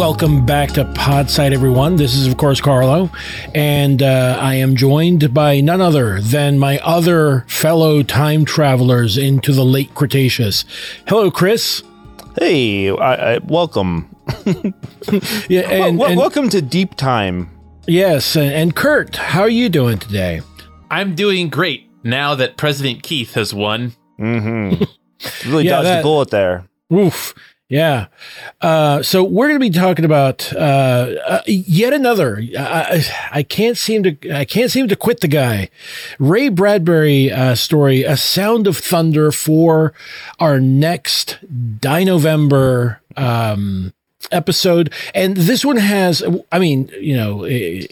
Welcome back to Podside, everyone. This is, of course, Carlo, and uh, I am joined by none other than my other fellow time travelers into the late Cretaceous. Hello, Chris. Hey, I, I, welcome. yeah, and, well, and, welcome to Deep Time. Yes, and, and Kurt, how are you doing today? I'm doing great now that President Keith has won. Mm-hmm. really Yeah, dodged that- the bullet there. Oof. Yeah. Uh, so we're going to be talking about uh, uh, yet another. I, I can't seem to. I can't seem to quit the guy. Ray Bradbury uh, story, "A Sound of Thunder" for our next Dinovember um, episode, and this one has. I mean, you know. eh,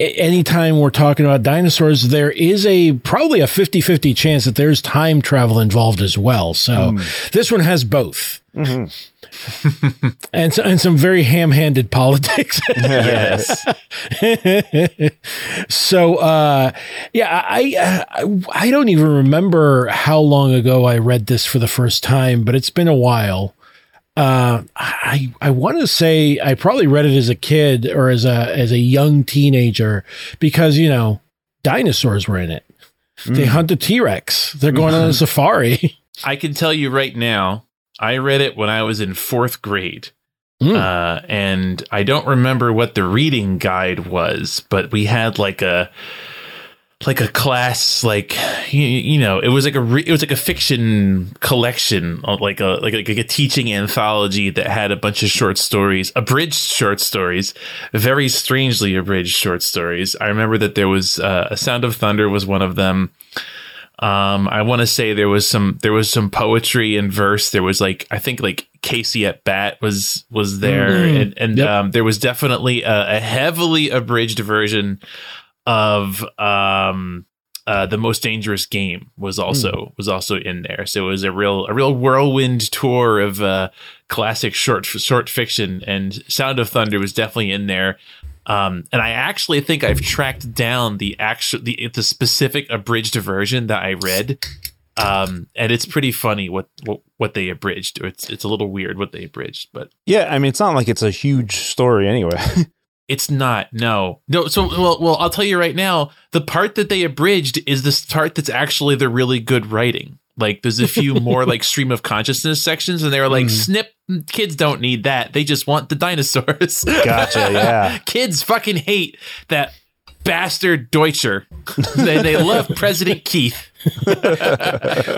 anytime we're talking about dinosaurs, there is a probably a 50 50 chance that there's time travel involved as well. So this one has both. and, so, and some very ham handed politics. Yes. so, uh, yeah, I, I, I don't even remember how long ago I read this for the first time, but it's been a while. Uh, I I want to say I probably read it as a kid or as a as a young teenager because you know dinosaurs were in it. They hunt a T Rex. They're going on a safari. I can tell you right now, I read it when I was in fourth grade. Mm. Uh, and I don't remember what the reading guide was, but we had like a like a class like you, you know it was like a re- it was like a fiction collection uh, like a like a, like a teaching anthology that had a bunch of short stories abridged short stories very strangely abridged short stories i remember that there was uh, a sound of thunder was one of them um i want to say there was some there was some poetry and verse there was like i think like casey at bat was was there Mhm. and and Yep. um there was definitely a, a heavily abridged version of um uh the most dangerous game was also was also in there. So it was a real a real whirlwind tour of uh classic short short fiction and sound of thunder was definitely in there. Um and i actually think i've tracked down the actual the, the specific abridged version that i read. Um and it's pretty funny what what, what they abridged. It's it's a little weird what they abridged but Yeah, I mean, it's not like it's a huge story anyway. It's not. No. No. So, well, well, I'll tell you right now. The part that they abridged is this part that's actually the really good writing. Like, there's a few more like stream of consciousness sections, and they were like, mm-hmm. "Snip, kids don't need that. They just want the dinosaurs." Gotcha, yeah. kids fucking hate that bastard Deutscher. they, they love President Keith.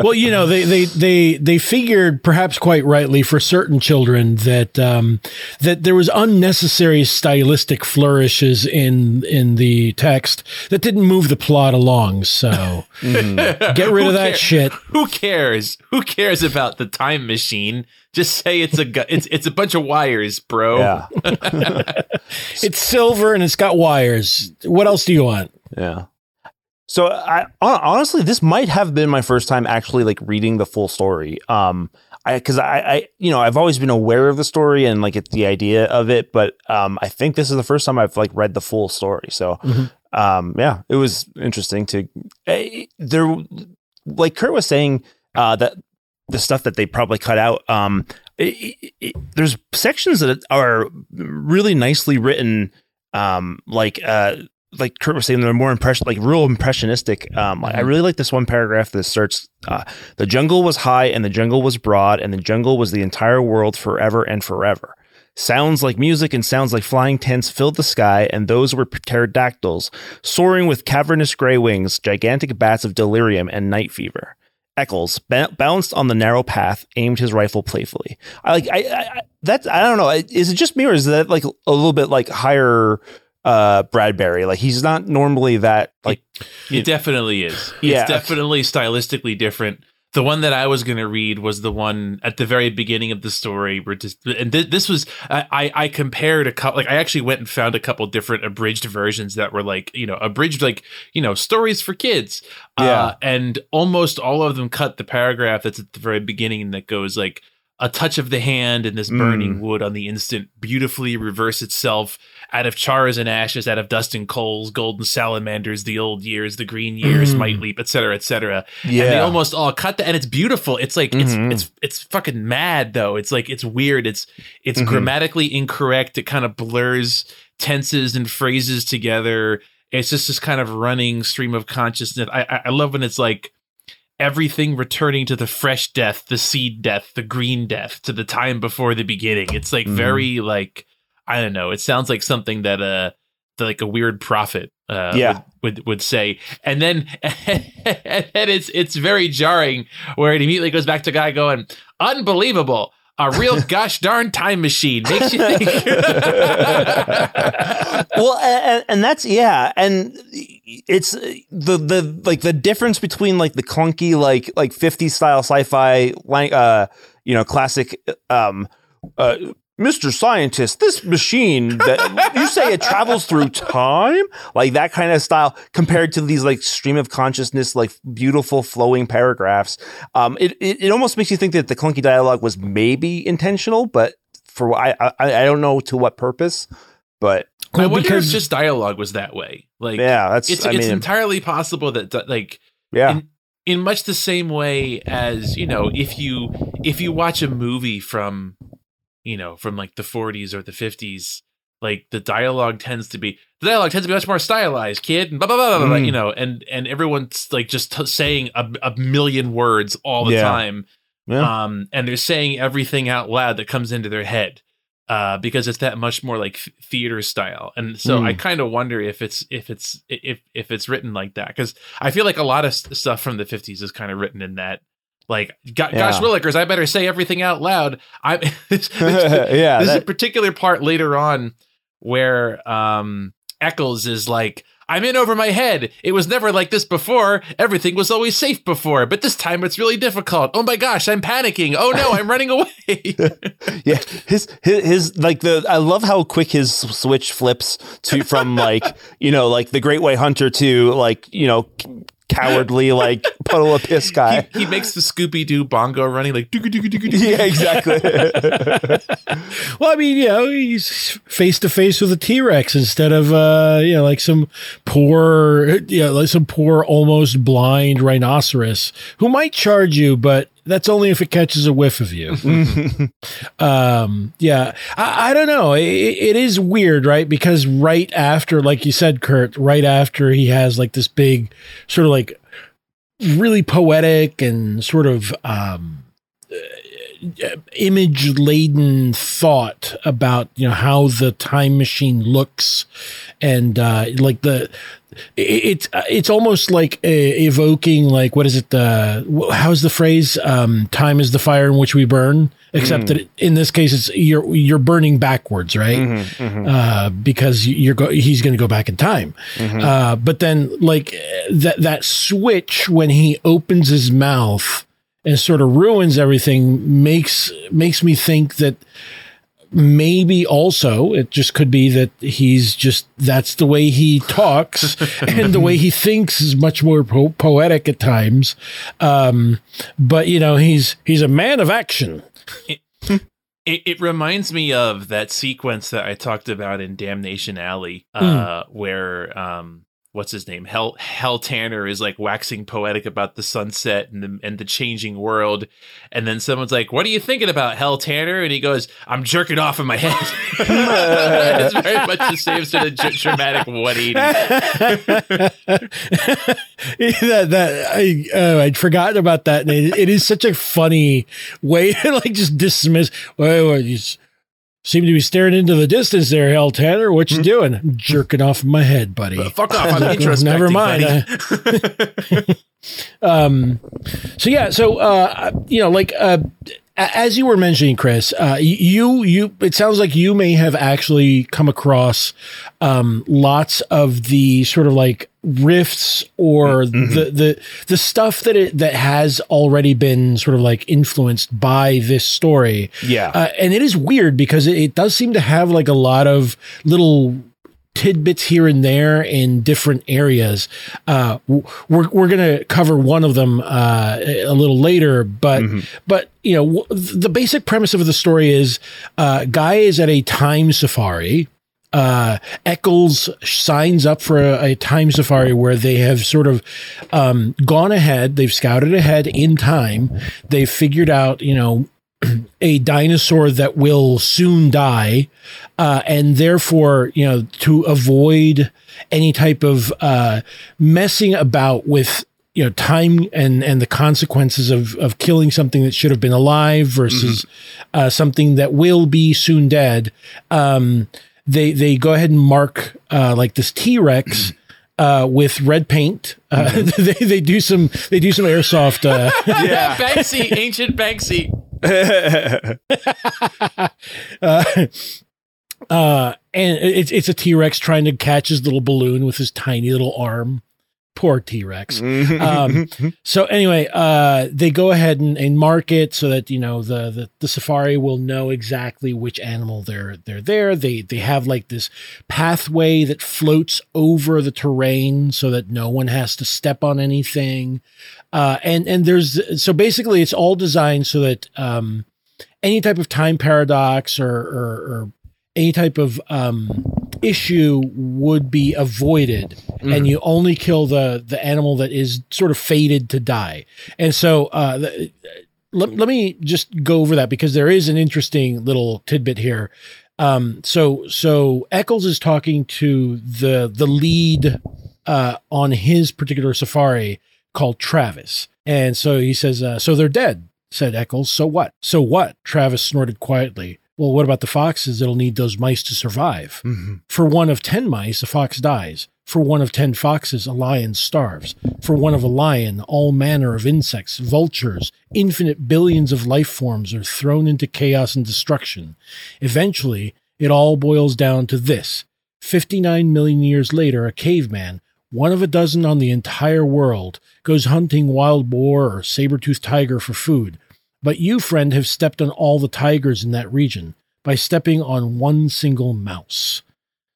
well, you know, they, they, they, they figured perhaps quite rightly for certain children that, um, that there was unnecessary stylistic flourishes in, in the text that didn't move the plot along. So get rid of that care- shit. Who cares? Who cares about the time machine? Just say it's a gu- it's it's a bunch of wires, bro. Yeah, It's silver and it's got wires. What else do you want? yeah. So I honestly, this might have been my first time actually like reading the full story. Um, I because I, I you know I've always been aware of the story and like it's the idea of it, but um, I think this is the first time I've like read the full story. So Mhm. um, yeah, it was interesting to eh, there. Like Kurt was saying, uh, that the stuff that they probably cut out. Um, it, it- it- there's sections that are really nicely written. Um, like uh, like Kurt was saying, they're more impression, like real impressionistic. Um, I I really like this one paragraph that starts: uh, "The jungle was high, and the jungle was broad, and the jungle was the entire world forever and forever." Sounds like music and sounds like flying tents filled the sky, and those were pterodactyls, soaring with cavernous gray wings, gigantic bats of delirium and night fever. Eckels ba- balanced on the narrow path, aimed his rifle playfully. I like I, I that's I don't know. Is it just me or is that like a little bit like higher uh Bradbury? Like he's not normally that like It definitely is. Yeah. It's definitely stylistically different. The one that I was going to read was the one at the very beginning of the story, where just and th- this was I, I I compared a couple like I actually went and found a couple different abridged versions that were like you know abridged like you know stories for kids, Yeah. uh, and almost all of them cut the paragraph that's at the very beginning that goes like a touch of the hand and this burning Mm. wood on the instant beautifully reverse itself out of chars and ashes, out of dust and coals, golden salamanders, the old years, the green years Mm. might leap, etc., etc. yeah. And they almost all cut that, and it's beautiful. It's like Mhm. it's it's it's fucking mad though. It's like it's weird. It's it's Mhm. grammatically incorrect. It kind of blurs tenses and phrases together. It's just this kind of running stream of consciousness. I I, I love when it's like everything returning to the fresh death, the seed death, the green death, to the time before the beginning. It's like Mhm. very like I don't know. It sounds like something that uh like a weird prophet uh Yeah. would, would would say. And then and it's it's very jarring where it immediately goes back to guy going, Unbelievable. A real gosh darn time machine makes you think. well, and, and that's yeah, and it's the the like the difference between like the clunky like like 50 style sci-fi like uh you know classic um uh Mr. Scientist, this machine that you say it travels through time, like that kind of style, compared to these like stream of consciousness, like beautiful flowing paragraphs. Um, it, it it almost makes you think that the clunky dialogue was maybe intentional, but for I I, I don't know to what purpose, but I wonder because- if just dialogue was that way. Like yeah, that's it's I it's mean, entirely possible that that, like yeah, in, in much the same way as you know if you if you watch a movie from you know from like the 40s or the 50s like the dialogue tends to be the dialogue tends to be much more stylized kid and blah blah blah blah, blah Mm. you know and and everyone's like just t- saying a, a million words all the Yeah. time Yeah. um and they're saying everything out loud that comes into their head uh, because it's that much more like th- theater style, and so Mm. I kind of wonder if it's if it's if if it's written like that because I feel like a lot of stuff from the fifties is kind of written in that. Like, go- Yeah. gosh, Willikers, I better say everything out loud. I there's, yeah, there's a particular part later on where um Eckels is like, I'm in over my head. It was never like this before. Everything was always safe before, but this time it's really difficult. Oh my gosh, I'm panicking. Oh no, I'm running away. yeah, his, his his like the I love how quick his switch flips to from like you know like the Great White Hunter to like you know cowardly like puddle of piss guy. he, he makes the Scooby Doo bongo running like doo doo doo doo doo. yeah, exactly. Well, I mean, you know, he's face to face with a T Rex instead of, uh, you know, like some poor, you know, like some poor, almost blind rhinoceros who might charge you, but that's only if it catches a whiff of you. um, yeah, I, I don't know. It, it is weird, right? Because right after, like you said, Kurt, right after he has like this big sort of like really poetic and sort of, um, image laden thought about you know how the time machine looks and uh like the it's it's almost like uh, evoking like what is it uh how's the phrase? Um time is the fire in which we burn except that in this case it's you're you're burning backwards right? Mm-hmm, uh because you're go- he's going to go back in time. Uh but then like that that switch when he opens his mouth and sort of ruins everything makes makes me think that maybe also it just could be that he's just that's the way he talks and the way he thinks is much more po- poetic at times. Um but you know he's he's a man of action. It, it reminds me of that sequence that I talked about in Damnation Alley, uh, where um, what's his name? Hell Hell Tanner is like waxing poetic about the sunset and the and the changing world, and then someone's like, "What are you thinking about, Hell Tanner?" And he goes, "I'm jerking off in my head." it's very much the same sort of dr- dramatic 180. that that I uh, I'd forgotten about that. And it, it is such a funny way to like just dismiss. Well, well, he's Seem to be staring into the distance there, Hell Tanner. What you doing? I'm jerking off in my head, buddy. Fuck off! I'm introspecting. Never mind. um, so yeah, so uh, you know, like uh, as you were mentioning, Chris, uh, you you it sounds like you may have actually come across um, lots of the sort of like rifts or the the the stuff that it that has already been sort of like influenced by this story. Yeah. Uh, and it is weird because it, it does seem to have like a lot of little tidbits here and there in different areas. Uh, we're we're gonna cover one of them uh, a little later, but but you know w- the basic premise of the story is uh, guy is at a time safari. Uh, Eckels signs up for a, a time safari where they have sort of um, gone ahead. They've scouted ahead in time. They've figured out, you know, a dinosaur that will soon die, uh, and therefore, you know, to avoid any type of uh, messing about with you know time and and the consequences of of killing something that should have been alive versus uh, something that will be soon dead. Um, they they go ahead and mark uh, like this T Rex. Uh, with red paint, uh, they they do some they do some airsoft uh, Banksy, ancient Banksy. uh, uh, and it's it's a T Rex trying to catch his little balloon with his tiny little arm. Poor T Rex. Um, so anyway, uh, they go ahead and, and mark it so that you know the, the the safari will know exactly which animal they're they're there. They they have like this pathway that floats over the terrain so that no one has to step on anything. Uh, and and there's so basically it's all designed so that um, any type of time paradox or or, or any type of um, issue would be avoided, and you only kill the the animal that is sort of fated to die. And so, uh, the, let, let me just go over that because there is an interesting little tidbit here. Um, so so Eckels is talking to the the lead uh, on his particular safari called Travis, and so he says, uh, "So they're dead," said Eckels. "So what? So what?" Travis snorted quietly. Well, what about the foxes that'll need those mice to survive? Mm-hmm. For one of 10 mice, a fox dies. For one of 10 foxes, a lion starves. For one of a lion, all manner of insects, vultures, infinite billions of life forms are thrown into chaos and destruction. Eventually, it all boils down to this 59 million years later, a caveman, one of a dozen on the entire world, goes hunting wild boar or saber-toothed tiger for food. But you, friend, have stepped on all the tigers in that region by stepping on one single mouse.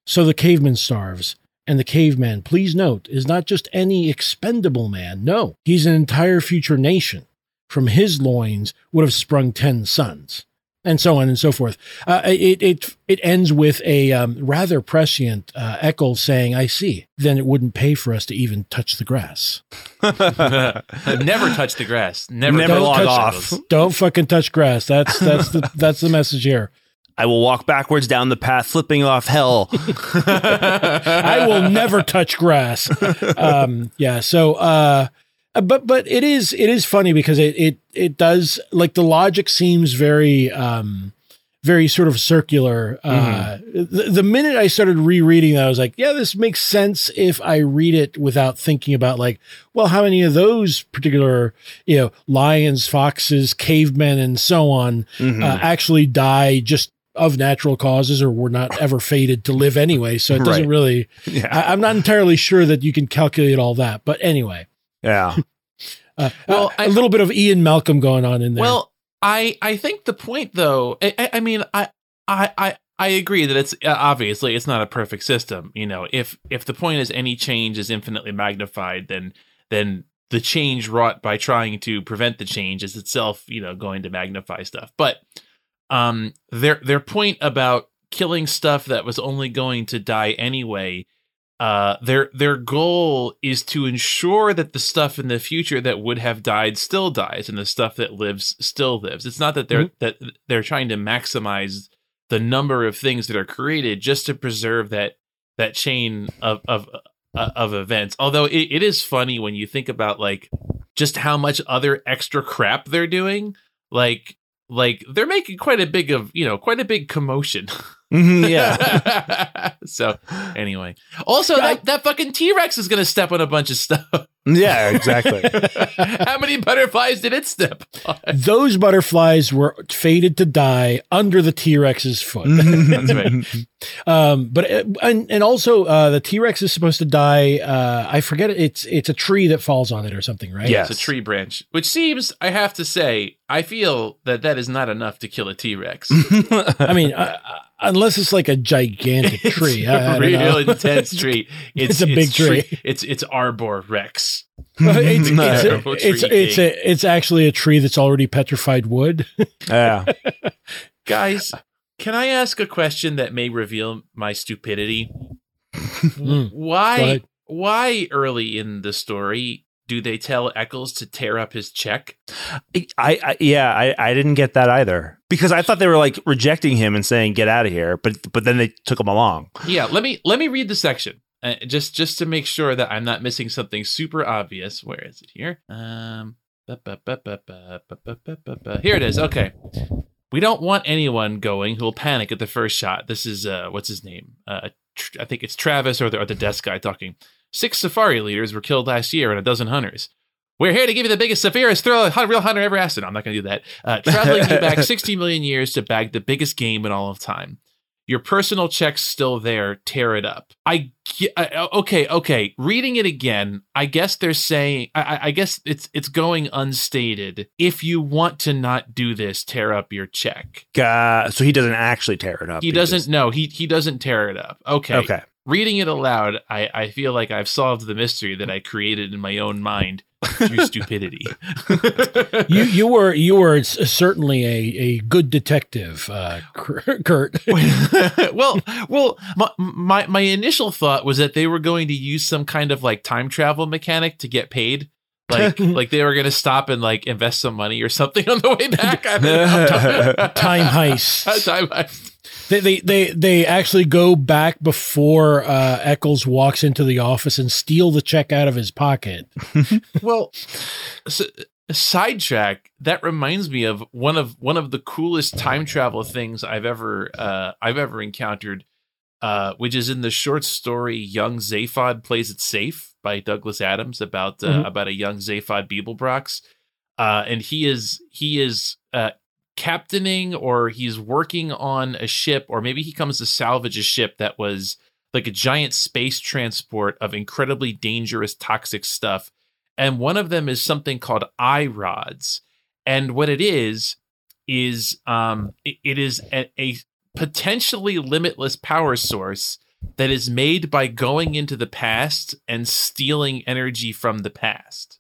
So the caveman starves. And the caveman, please note, is not just any expendable man. No, he's an entire future nation. From his loins would have sprung ten sons. And so on and so forth. Uh, it, it, it ends with a um, rather prescient uh, Eckels saying, I see. Then it wouldn't pay for us to even touch the grass. Never touch the grass. Never, Never log the off. Don't fucking touch grass. That's that's the that's the message here. I will walk backwards down the path, flipping off hell. I will never touch grass. Um, yeah. So, uh, but but it is it is funny because it it it does like the logic seems very um very sort of circular. Uh, the, the minute I started rereading that, I was like, yeah, this makes sense if I read it without thinking about like, well, how many of those particular you know lions, foxes, cavemen, and so on Mhm. uh, actually die just of natural causes or were not ever fated to live anyway. So it doesn't Right. really, yeah. I, I'm not entirely sure that you can calculate all that. But anyway, yeah. uh, Well, uh, a I- little bit of Ian Malcolm going on in there. Well, I I think the point though, I, I- I mean, I I I I agree that it's uh, obviously it's not a perfect system. You know, if if the point is any change is infinitely magnified, then then the change wrought by trying to prevent the change is itself, you know, going to magnify stuff. But um, their their point about killing stuff that was only going to die anyway. Uh, their their goal is to ensure that the stuff in the future that would have died still dies, and the stuff that lives still lives. It's not that they're that they're trying to maximize the number of things that are created just to preserve that that chain of of uh, of events. Although it, it is funny when you think about like just how much other extra crap they're doing. Like like they're making quite a big of you know quite a big commotion. Mhm, yeah. so anyway, also that, that fucking T Rex is gonna step on a bunch of stuff. yeah, exactly. How many butterflies did it step on? Those butterflies were fated to die under the T Rex's foot. That's right. um, but uh, and and also uh, the T Rex is supposed to die. Uh, I forget it. It's it's a tree that falls on it or something, right? Yes. It's a tree branch, which seems, I have to say, I feel that that is not enough to kill a T Rex. I mean, uh, unless it's like a gigantic tree. I, I a don't real know. intense tree. It's, It's a big tree. It's it's Arbor Rex. it's, it's, a, it's, tree it's, a, it's actually a tree that's already petrified wood. yeah. Guys, can I ask a question that may reveal my stupidity? Mm. Why why early in the story do they tell Eckels to tear up his check? I, I yeah, I, I didn't get that either because I thought they were like rejecting him and saying get out of here, but but then they took him along. Yeah, let me let me read the section uh, just just to make sure that I'm not missing something super obvious. Where is it here? Um, here it is. Okay. We don't want anyone going who will panic at the first shot. This is uh, what's his name? Uh, I think it's Travis or the, or the desk guy talking. Six safari leaders were killed last year and a dozen hunters. We're here to give you the biggest, severest thrill a real hunter ever asked. I'm not going to do that. Uh, traveling you back 60 million years to bag the biggest game in all of time. Your personal check's still there. Tear it up. I, I- okay, okay. Reading it again, I guess they're saying. I, I- guess it's it's going unstated. If you want to not do this, tear up your check. Uh, so he doesn't actually tear it up. He doesn't. No, he he doesn't tear it up. Okay. Okay. Reading it aloud, I I feel like I've solved the mystery that I created in my own mind through stupidity. you you were you were certainly a, a good detective, uh, Kurt. well, well, my, my my initial thought was that they were going to use some kind of like time travel mechanic to get paid. Like, like they were going to stop and like invest some money or something on the way back. I don't. Time heist. time heist. They, they they they actually go back before uh, Eckels walks into the office and steal the check out of his pocket. Well, s sidetrack. That reminds me of one of one of the coolest time travel things I've ever uh, I've ever encountered, uh, which is in the short story "Young Zaphod Plays It Safe" by Douglas Adams about uh, Mhm. about a young Zaphod Beeblebrox, uh, and he is he is uh, captaining or he's working on a ship, or maybe he comes to salvage a ship that was like a giant space transport of incredibly dangerous toxic stuff. And one of them is something called eye rods. And what it is is um it, it is a, a potentially limitless power source that is made by going into the past and stealing energy from the past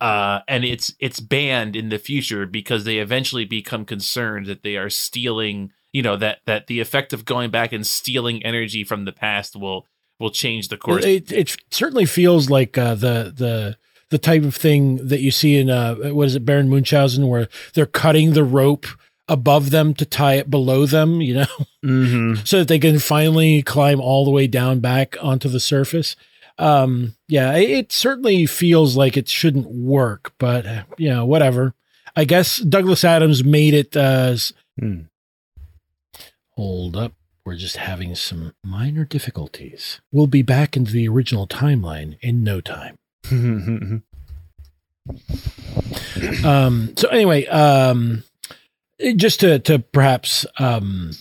uh and it's it's banned in the future because they eventually become concerned that they are stealing you know that that the effect of going back and stealing energy from the past will will change the course. It, it certainly feels like uh, the the the type of thing that you see in uh, what is it, Baron Munchausen, where they're cutting the rope above them to tie it below them, you know, hmm so that they can finally climb all the way down back onto the surface. Um, yeah, it, certainly feels like it shouldn't work, but uh, you know, whatever. I guess Douglas Adams made it. Uh, Hmm. Hold up. We're just having some minor difficulties. We'll be back into the original timeline in no time. Um, so anyway, um, just to to perhaps um,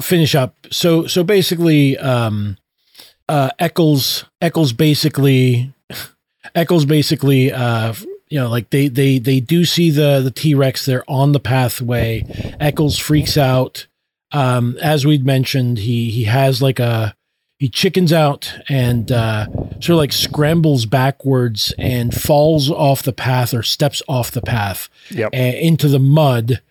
finish up. So so basically, um, uh, Eckels Eckels basically Eckels basically uh, you know like they they they do see the the T Rex. They're on the pathway. Eckels freaks out. Um, as we'd mentioned, he he has like a he chickens out and uh, sort of like scrambles backwards and falls off the path or steps off the path Yep. uh, into the mud.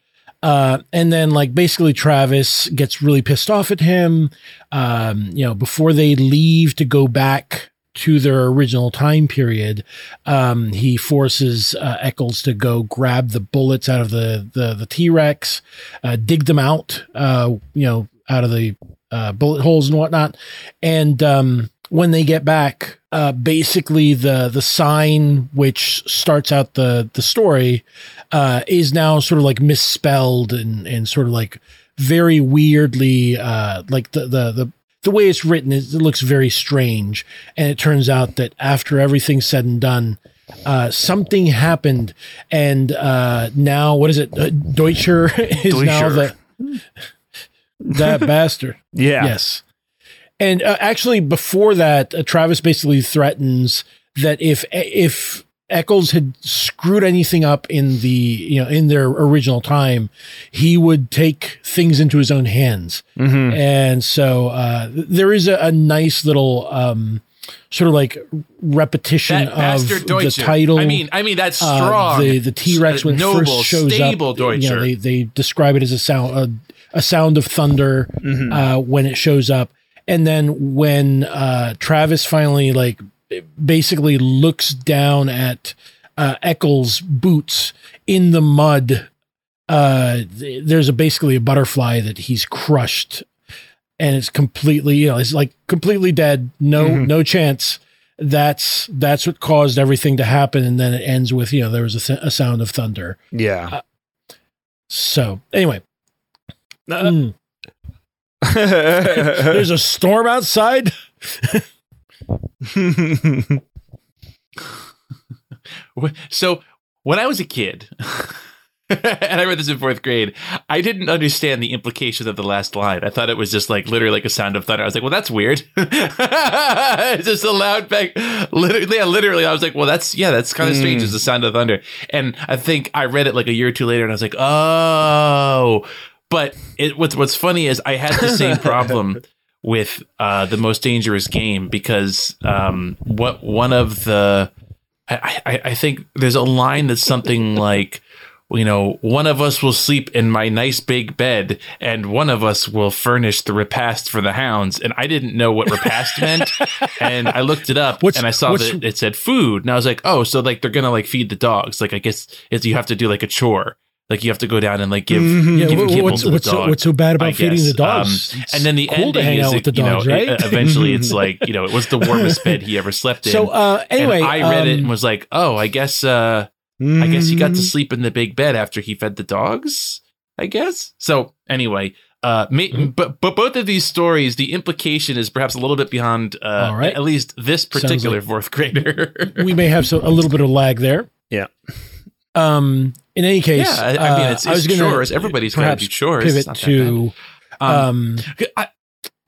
Uh, and then like basically Travis gets really pissed off at him. Um, you know, before they leave to go back to their original time period, um, he forces uh, Eckels to go grab the bullets out of the the, T Rex, uh, dig them out, uh, you know, out of the uh, bullet holes and whatnot. And um, when they get back, uh, basically the the sign which starts out the the story uh, is now sort of like misspelled and and sort of like very weirdly uh, like the the the the way it's written it looks very strange. And it turns out that after everything's said and done uh, something happened. And uh, now what is it? Uh, deutscher is now the that bastard. Yeah. Yes. And uh, actually, before that, uh, Travis basically threatens that if if Eckels had screwed anything up in the you know in their original time, he would take things into his own hands. Mhm. And so uh, there is a, a nice little um, sort of like repetition of the title. I mean, I mean that's Uh, strong. the the T Rex when it noble, first shows stable up, Deutscher. you know, they they describe it as a sound a, a sound of thunder Mhm. uh, when it shows up, and then when uh, Travis finally like basically looks down at uh, Eckels' boots in the mud. Uh, there's a basically a butterfly that he's crushed, and it's completely you know it's like completely dead. No Mhm. no chance. That's that's what caused everything to happen, and then it ends with you know there was a, th- a sound of thunder. Yeah. So anyway, Uh, mm, there's a storm outside. So when I was a kid, and I read this in fourth grade, I didn't understand the implications of the last line. I thought it was just like literally like a sound of thunder. I was like, well, that's weird. it's just a loud bang. Literally, yeah, literally, I was like, well, that's yeah, that's kind of hmm. strange. It's the sound of thunder. And I think I read it like a year or two later, and I was like, oh. But it, what's what's funny is I had the same problem with uh, the most dangerous game because um, what one of the I, I, I think there's a line that's something like, you know, one of us will sleep in my nice big bed, and one of us will furnish the repast for the hounds. And I didn't know what repast meant, and I looked it up, What's- and I saw what's- that it said food, and I was like, oh, so like they're gonna like feed the dogs. Like I guess it's you have to do like a chore, like you have to go down and like give Mhm. Yeah, give what- what's to the what's so, what's so bad about feeding the dogs? Um, and then the cool to ending hang is out with the that, you know, right? e- eventually it's like you know it was the warmest bed he ever slept in. so uh, anyway, and I read it um, and was like, oh, I guess uh, I guess he got to sleep in the big bed after he fed the dogs. I guess so. Anyway, uh, ma- Mhm. but but both of these stories, the implication is perhaps a little bit beyond uh, All right. at least this particular like- fourth grader. we may have so, a little bit of lag there. Yeah. Um. In any case, yeah, I, I mean, uh, it's, I was it's gonna chores. Everybody's got to perhaps do chores. It's Pivot not that to bad. Um, um, I,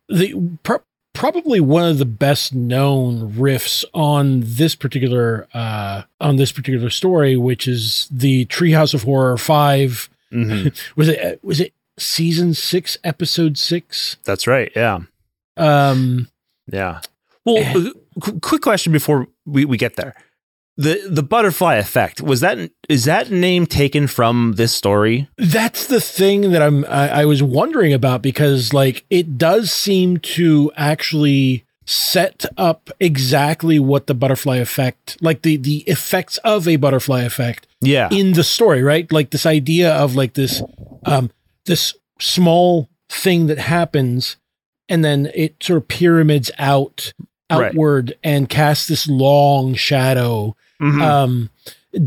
the pro- probably one of the best known riffs on this particular uh on this particular story, which is the Treehouse of Horror Five. Mhm. Was it was it season six, episode six? That's right. Yeah. Um. Yeah. Well, Eh. uh, qu- quick question before we, we get there. The the butterfly effect was that is that name taken from this story? That's the thing that I'm I, I was wondering about because like it does seem to actually set up exactly what the butterfly effect like the the effects of a butterfly effect Yeah. in the story right like this idea of like this um this small thing that happens and then it sort of pyramids out Right. outward and casts this long shadow Mhm. um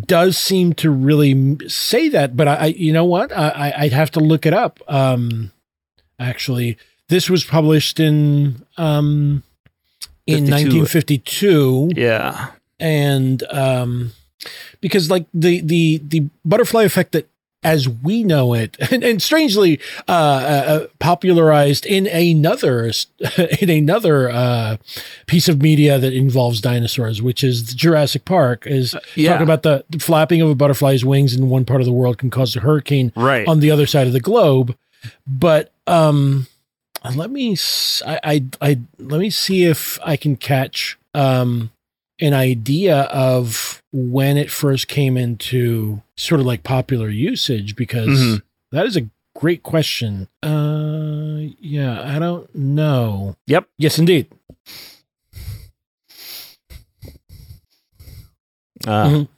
does seem to really say that but I, I you know what I, I I'd have to look it up um actually this was published in um in 1952 yeah. and um because like the the the butterfly effect that as we know it and, and strangely uh, uh popularized in another in another uh piece of media that involves dinosaurs which is Jurassic Park is yeah. talking about the, flapping of a butterfly's wings in one part of the world can cause a hurricane Right. on the other side of the globe. But um, let me I, I I let me see if I can catch um an idea of when it first came into sort of like popular usage because Mhm. that is a great question. Uh, yeah, I don't know. Yep. Yes, indeed. Ah. Mhm.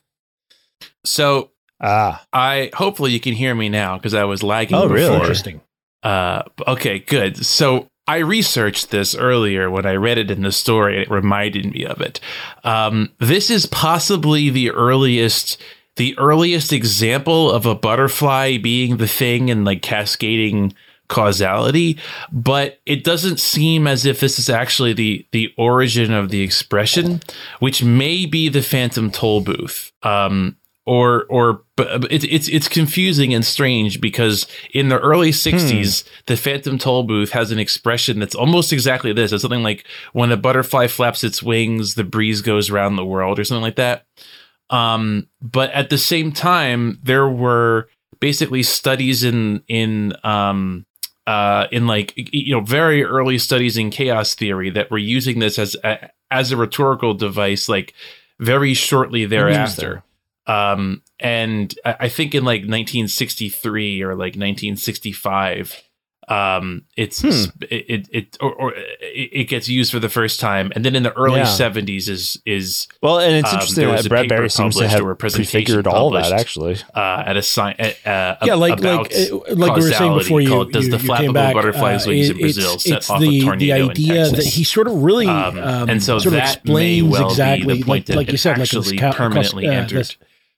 so ah. I hopefully you can hear me now because I was lagging. Oh, really? Interesting. Uh, okay, good. So I researched this earlier when I read it in the story. and It reminded me of it. Um, this is possibly the earliest, the earliest example of a butterfly being the thing and like cascading causality, but it doesn't seem as if this is actually the the origin of the expression, which may be the phantom toll booth. Um, or or but it's it's it's confusing and strange because in the early 60s hmm. the phantom toll booth has an expression that's almost exactly this it's something like when a butterfly flaps its wings the breeze goes around the world or something like that um, but at the same time there were basically studies in in um, uh, in like you know very early studies in chaos theory that were using this as a, as a rhetorical device like very shortly thereafter. Um, and I, I think in like 1963 or like 1965, um it's hmm. it it, it or, or, it gets used for the first time and then in the early yeah. 70s is is well and it's um, interesting that bradbury seems to have prefigured all that actually uh at a sign uh, yeah like like uh, like we were saying before you, called, does you, the flappable back, butterflies uh, wings in brazil set off the, a tornado the idea that he sort of really um, um, and so sort of explains well exactly like, like you said like actually permanently uh, entered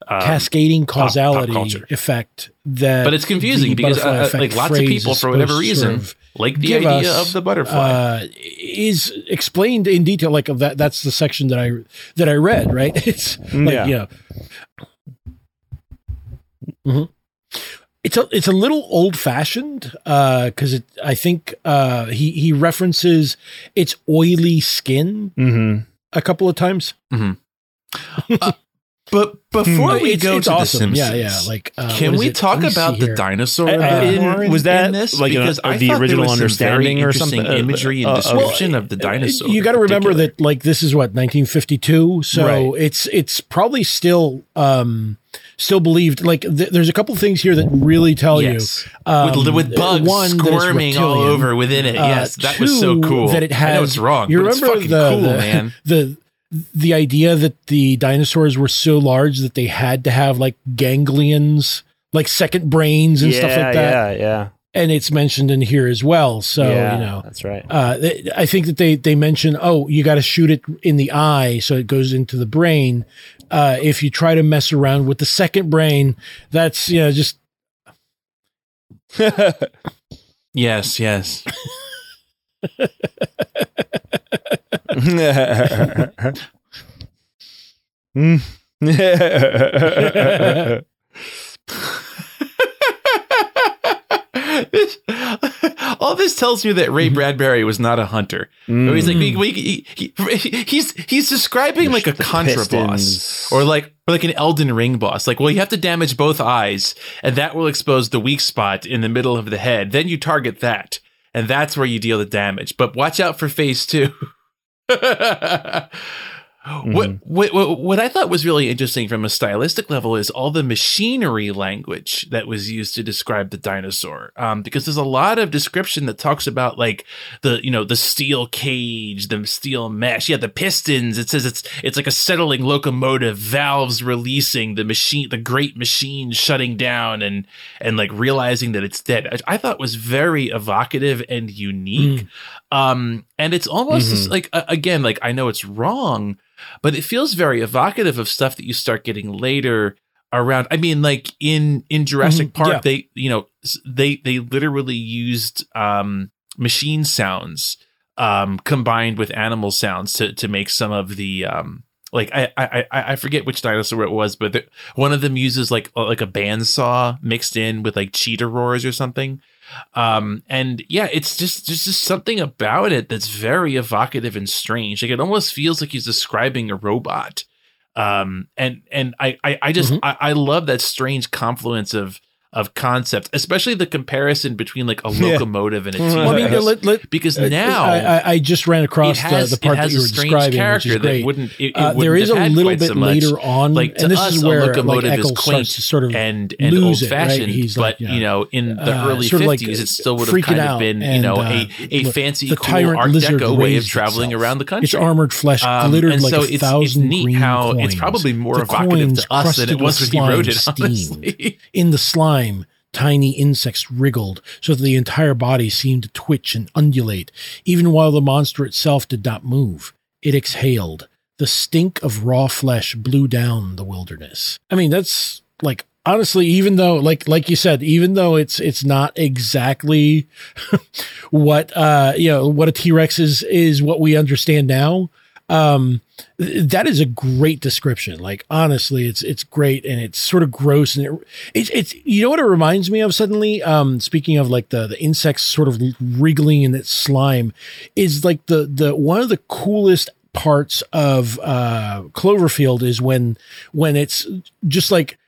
um, cascading causality pop, pop effect that but it's confusing because uh, like lots of people for whatever reason like the idea us, of the butterfly uh, is explained in detail like that that's the section that i that i read right it's mm, like yeah, yeah. Mm-hmm. it's a it's a little old fashioned because uh, I think uh, he he references its oily skin mm-hmm. a couple of times. Mm-hmm. uh, but before hmm. we it's, go it's to awesome. the Simpsons, yeah, yeah. Like, uh, can we talk about the dinosaur? Uh, in, was that this? like because a, the original understanding or something? Imagery and uh, uh, description well, of the dinosaur. You got to remember that, like, this is what 1952, so right. it's it's probably still. um still believed like th- there's a couple things here that really tell yes. you um, with, with, bugs one, squirming all over within it. Yes, that two, was so cool. That it has. I know it's wrong. You remember the, cool, the, man. the the idea that the dinosaurs were so large that they had to have like ganglions, like second brains and yeah, stuff like that. Yeah, yeah. And it's mentioned in here as well. So, yeah, you know, that's right. Uh, I think that they, they mention, oh, you got to shoot it in the eye so it goes into the brain. Uh, if you try to mess around with the second brain, that's, you know, just. yes, yes. all this tells me that Ray mm-hmm. Bradbury was not a hunter. Mm. He's like he, he, he, he's he's describing like a contra boss or like or like an Elden Ring boss. Like, well, you have to damage both eyes, and that will expose the weak spot in the middle of the head. Then you target that, and that's where you deal the damage. But watch out for phase two. Mm-hmm. What, what, what I thought was really interesting from a stylistic level is all the machinery language that was used to describe the dinosaur. Um, because there's a lot of description that talks about like the you know the steel cage, the steel mesh, yeah, the pistons. It says it's it's like a settling locomotive, valves releasing, the machine, the great machine shutting down, and and like realizing that it's dead. I, I thought was very evocative and unique. Mm. Um, and it's almost mm-hmm. like again, like I know it's wrong but it feels very evocative of stuff that you start getting later around i mean like in in jurassic mm-hmm, park yeah. they you know they they literally used um machine sounds um combined with animal sounds to to make some of the um like I I I forget which dinosaur it was, but the, one of them uses like like a bandsaw mixed in with like cheetah roars or something. Um, and yeah, it's just there's just something about it that's very evocative and strange. Like it almost feels like he's describing a robot. Um, and and I I, I just mm-hmm. I, I love that strange confluence of of concepts, especially the comparison between like a locomotive yeah. and a. Well, I mean, let, let, because uh, now I, I, just ran across has, the, the, part that you were describing, character which is great. wouldn't, it, it uh, there is a little bit so later on, like and this us, is where a locomotive like, is quaint to sort of and, and old fashioned, right? but like, you know, in the uh, early fifties, it still would have kind of been you know a a fancy cool Art Deco way of traveling around the country. Its armored flesh um, glittered like a thousand neat how it's probably more evocative to us than it was when he wrote it. Honestly, in the slime Tiny insects wriggled so that the entire body seemed to twitch and undulate, even while the monster itself did not move. It exhaled. The stink of raw flesh blew down the wilderness. I mean, that's like honestly, even though like like you said, even though it's it's not exactly what uh you know what a T Rex is is what we understand now. Um, that is a great description. Like honestly, it's it's great and it's sort of gross and it, it's it's you know what it reminds me of suddenly. Um, speaking of like the the insects sort of wriggling in its slime, is like the the one of the coolest parts of uh Cloverfield is when when it's just like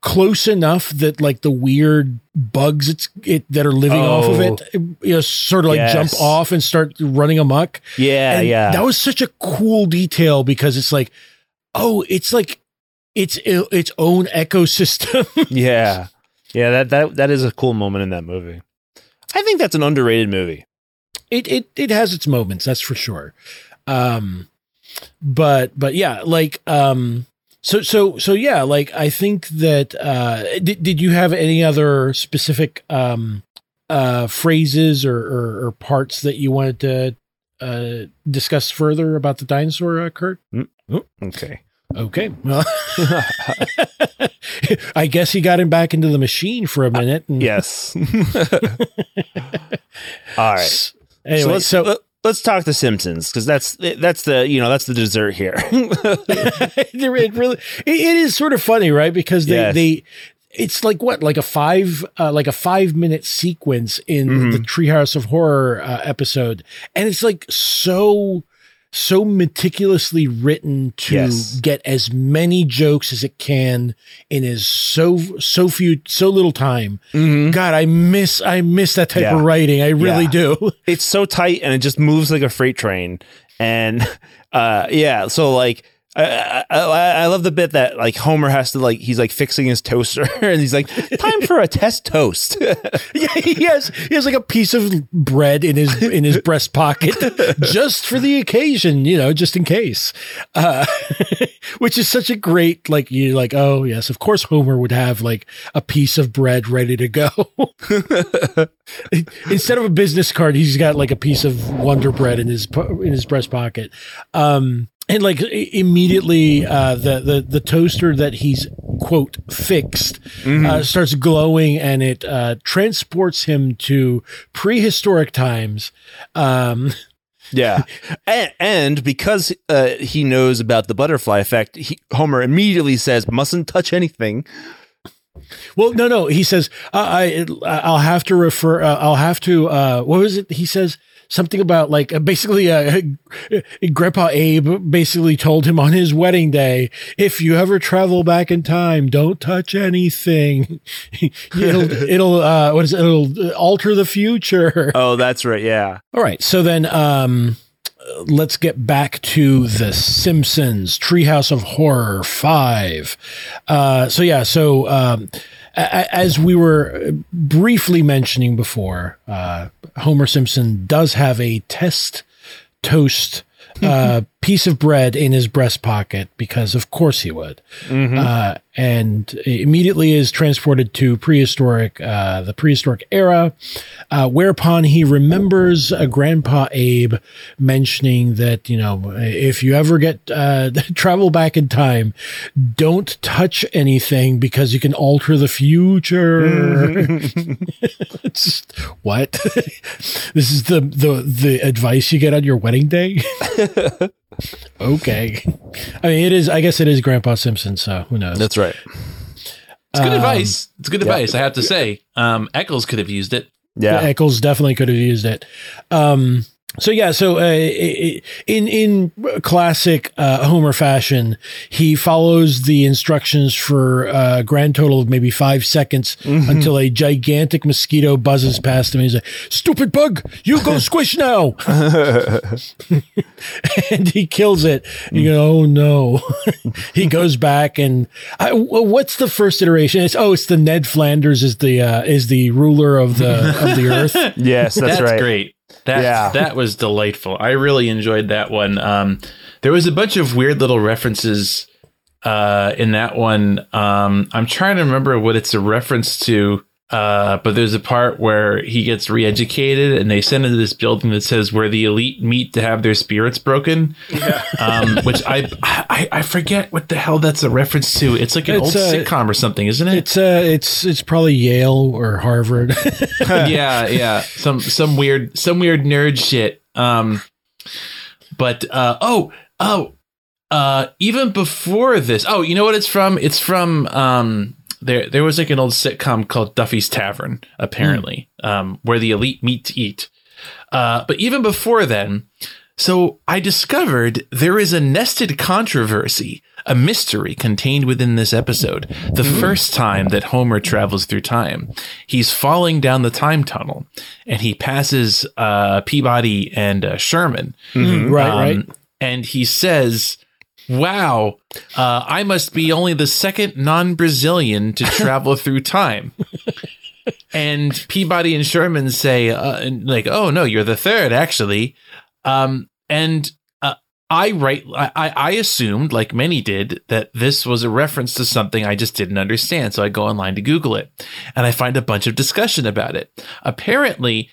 close enough that like the weird bugs it's it that are living off of it you know sort of like Yes. jump off and start running amok Yeah, and yeah. that was such a cool detail because it's like oh it's like it's its own ecosystem yeah. Yeah, that, that that is a cool moment in that movie. I think that's an underrated movie. it it it has its moments that's for sure um but but yeah like um so so so yeah like i think that uh did, did you have any other specific um uh phrases or or, or parts that you wanted to uh discuss further about the dinosaur uh, kurt Okay. okay well i guess he got him back into the machine for a minute and yes. All right. Anyway so let's so let, us talk the Simpsons because that's that's the you know that's the dessert here. it really it, it is sort of funny right because they Yes. they it's like what like a five uh, like a five minute sequence in Mhm. the treehouse of horror uh, episode and it's like so so meticulously written to Yes. get as many jokes as it can in as so so few so little time Mhm. god i miss i miss that type Yeah. of writing i really Yeah. do It's so tight and it just moves like a freight train. And uh, yeah, so like. I, I, I love the bit that like Homer has to like he's like fixing his toaster and he's like time for a test toast. Yeah, he has he has like a piece of bread in his in his breast pocket just for the occasion, you know, just in case. Uh, which is such a great like you like oh yes, of course Homer would have like a piece of bread ready to go. Instead of a business card, he's got like a piece of Wonder Bread in his in his breast pocket. Um and like immediately uh the the the toaster that he's quote fixed uh, starts glowing and it uh transports him to prehistoric times um Yeah, and, and because uh, he knows about the butterfly effect, he, Homer immediately says, "Mustn't touch anything." well no no. He says uh, i i'll have to refer uh, i'll have to uh what was it he says something about like uh, basically uh, grandpa abe basically told him on his wedding day if you ever travel back in time don't touch anything it'll it'll uh what is it it'll alter the future Oh, that's right. Yeah, All right. So then um let's get back to the Simpsons Treehouse of Horror 5. Uh so yeah, so um a- a- as we were briefly mentioning before, uh Homer Simpson does have a test toast uh piece of bread in his breast pocket because of course he would uh, and immediately is transported to prehistoric, uh, the prehistoric era, uh, whereupon he remembers Grandpa Abe mentioning that you know if you ever get uh, travel back in time, don't touch anything because you can alter the future. It's just, what? this is the the the advice you get on your wedding day. Okay, I mean it is. I guess it is Grandpa Simpson, so who knows? that's right. It's good Um, advice. It's good advice. I have to say, um, Eckels could have used it. Yeah, Eckels definitely could have used it. Um, so yeah, so uh, i- i- in in classic uh, Homer fashion, he follows the instructions for a grand total of maybe five seconds until a gigantic mosquito buzzes past him. He's like, "Stupid bug, you go squish now!" and he kills it. You go, "Oh no!" he goes back and I, what's the first iteration? It's oh, it's the Ned Flanders is the uh, is the ruler of the of the earth. yes, that's, That's, right. great. That Yeah. that was delightful. I really enjoyed that one. Um, there was a bunch of weird little references uh, in that one. Um, I'm trying to remember what it's a reference to. Uh, but there's a part where he gets re-educated, and they send him to this building that says where the elite meet to have their spirits broken. Yeah. Um, which I, I I forget what the hell that's a reference to. It's like an It's, old uh, sitcom or something, isn't it? It's uh, it's it's probably Yale or Harvard. yeah, yeah. Some some weird some weird nerd shit. Um but uh oh, oh uh even before this. Oh, you know what it's from? It's from um there there was like an old sitcom called Duffy's Tavern, apparently, um, where the elite meet to eat. Uh, but even before then, so I discovered there is a nested controversy, a mystery contained within this episode. The first time that Homer travels through time, he's falling down the time tunnel and he passes uh, Peabody and uh, Sherman. right, right. Um, And he says, Wow, uh, I must be only the second non Brazilian to travel through time. And Peabody and Sherman say, uh, like, oh no, you're the third, actually. Um, and uh, I write, I, I assumed, like many did, that this was a reference to something I just didn't understand. So I go online to Google it, and I find a bunch of discussion about it. Apparently,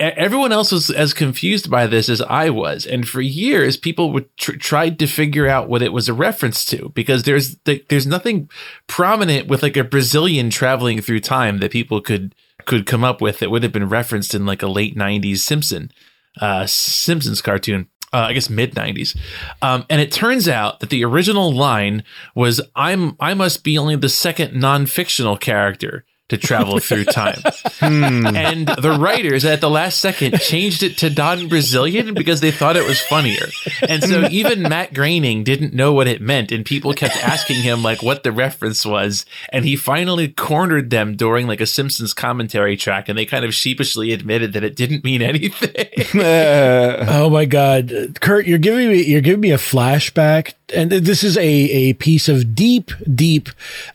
everyone else was as confused by this as I was, and for years, people would tr- tried to figure out what it was a reference to because there's th- there's nothing prominent with like a Brazilian traveling through time that people could could come up with that would have been referenced in like a late '90s Simpson uh, Simpsons cartoon. Uh, I guess mid '90s, um, and it turns out that the original line was "I'm I must be only the second non-fictional character to travel through time," hmm. and the writers at the last second changed it to non-Brazilian because they thought it was funnier, and so hmm. even Matt Groening didn't know what it meant, and people kept asking him like what the reference was, and he finally cornered them during like a Simpsons commentary track, and they kind of sheepishly admitted that it didn't mean anything. Oh my God, Kurt, you're giving me you're giving me a flashback, and this is a a piece of deep, deep,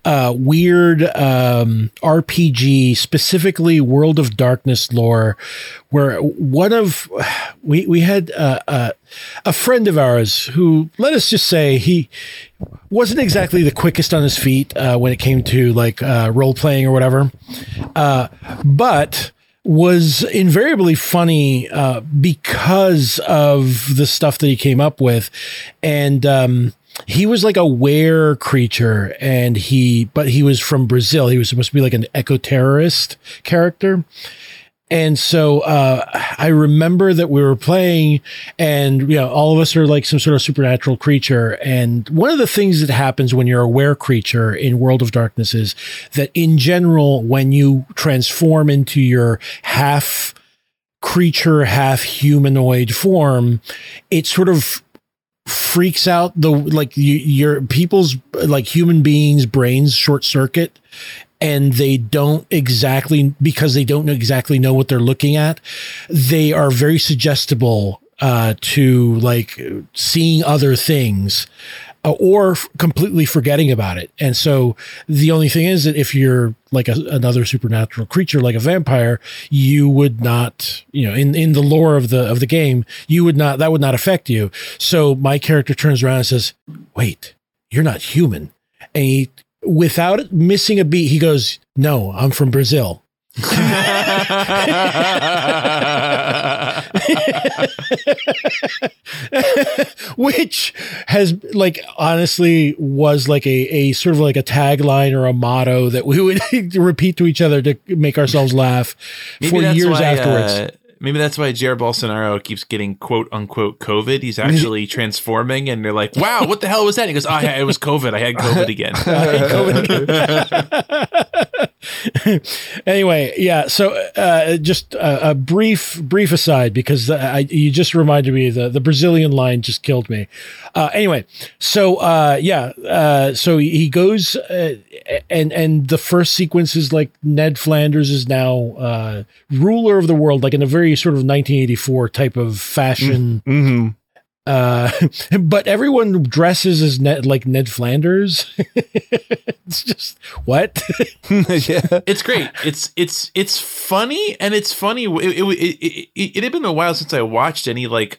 uh, weird um, RPG, specifically World of Darkness lore, where one of we we had uh, uh, a friend of ours who let us just say he wasn't exactly the quickest on his feet uh, when it came to like uh, role playing or whatever, uh, but was invariably funny uh, because of the stuff that he came up with, and um, he was like a were creature, and he but he was from Brazil. He was supposed to be like an eco terrorist character. And so uh, I remember that we were playing, and you know, all of us are like some sort of supernatural creature. And one of the things that happens when you're a were creature in World of Darkness is that, in general, when you transform into your half creature, half humanoid form, it sort of freaks out the like you, your people's like human beings brains short circuit and they don't exactly because they don't exactly know what they're looking at they are very suggestible uh to like seeing other things uh, or f- completely forgetting about it. And so the only thing is that if you're like a, another supernatural creature like a vampire you would not you know in in the lore of the of the game you would not that would not affect you. So my character turns around and says wait you're not human. And he without missing a beat he goes no i'm from brazil which has like honestly was like a, a sort of like a tagline or a motto that we would repeat to each other to make ourselves laugh for years why, afterwards. uh, maybe that's why Jair Bolsonaro keeps getting quote unquote COVID. He's actually transforming, and they're like, "Wow, what the hell was that?" He goes, "Oh, yeah, it was COVID. I had COVID again." anyway, yeah. So, uh, just a, a brief, brief aside because I, you just reminded me the the Brazilian line just killed me. Uh, anyway, so uh, yeah, uh, so he goes uh, and and the first sequence is like Ned Flanders is now uh, ruler of the world, like in a very sort of 1984 type of fashion. Mm-hmm. Uh, but everyone dresses as Ned, like Ned Flanders. it's just what? yeah. it's great. It's it's it's funny, and it's funny. It, it, it, it, it had been a while since I watched any like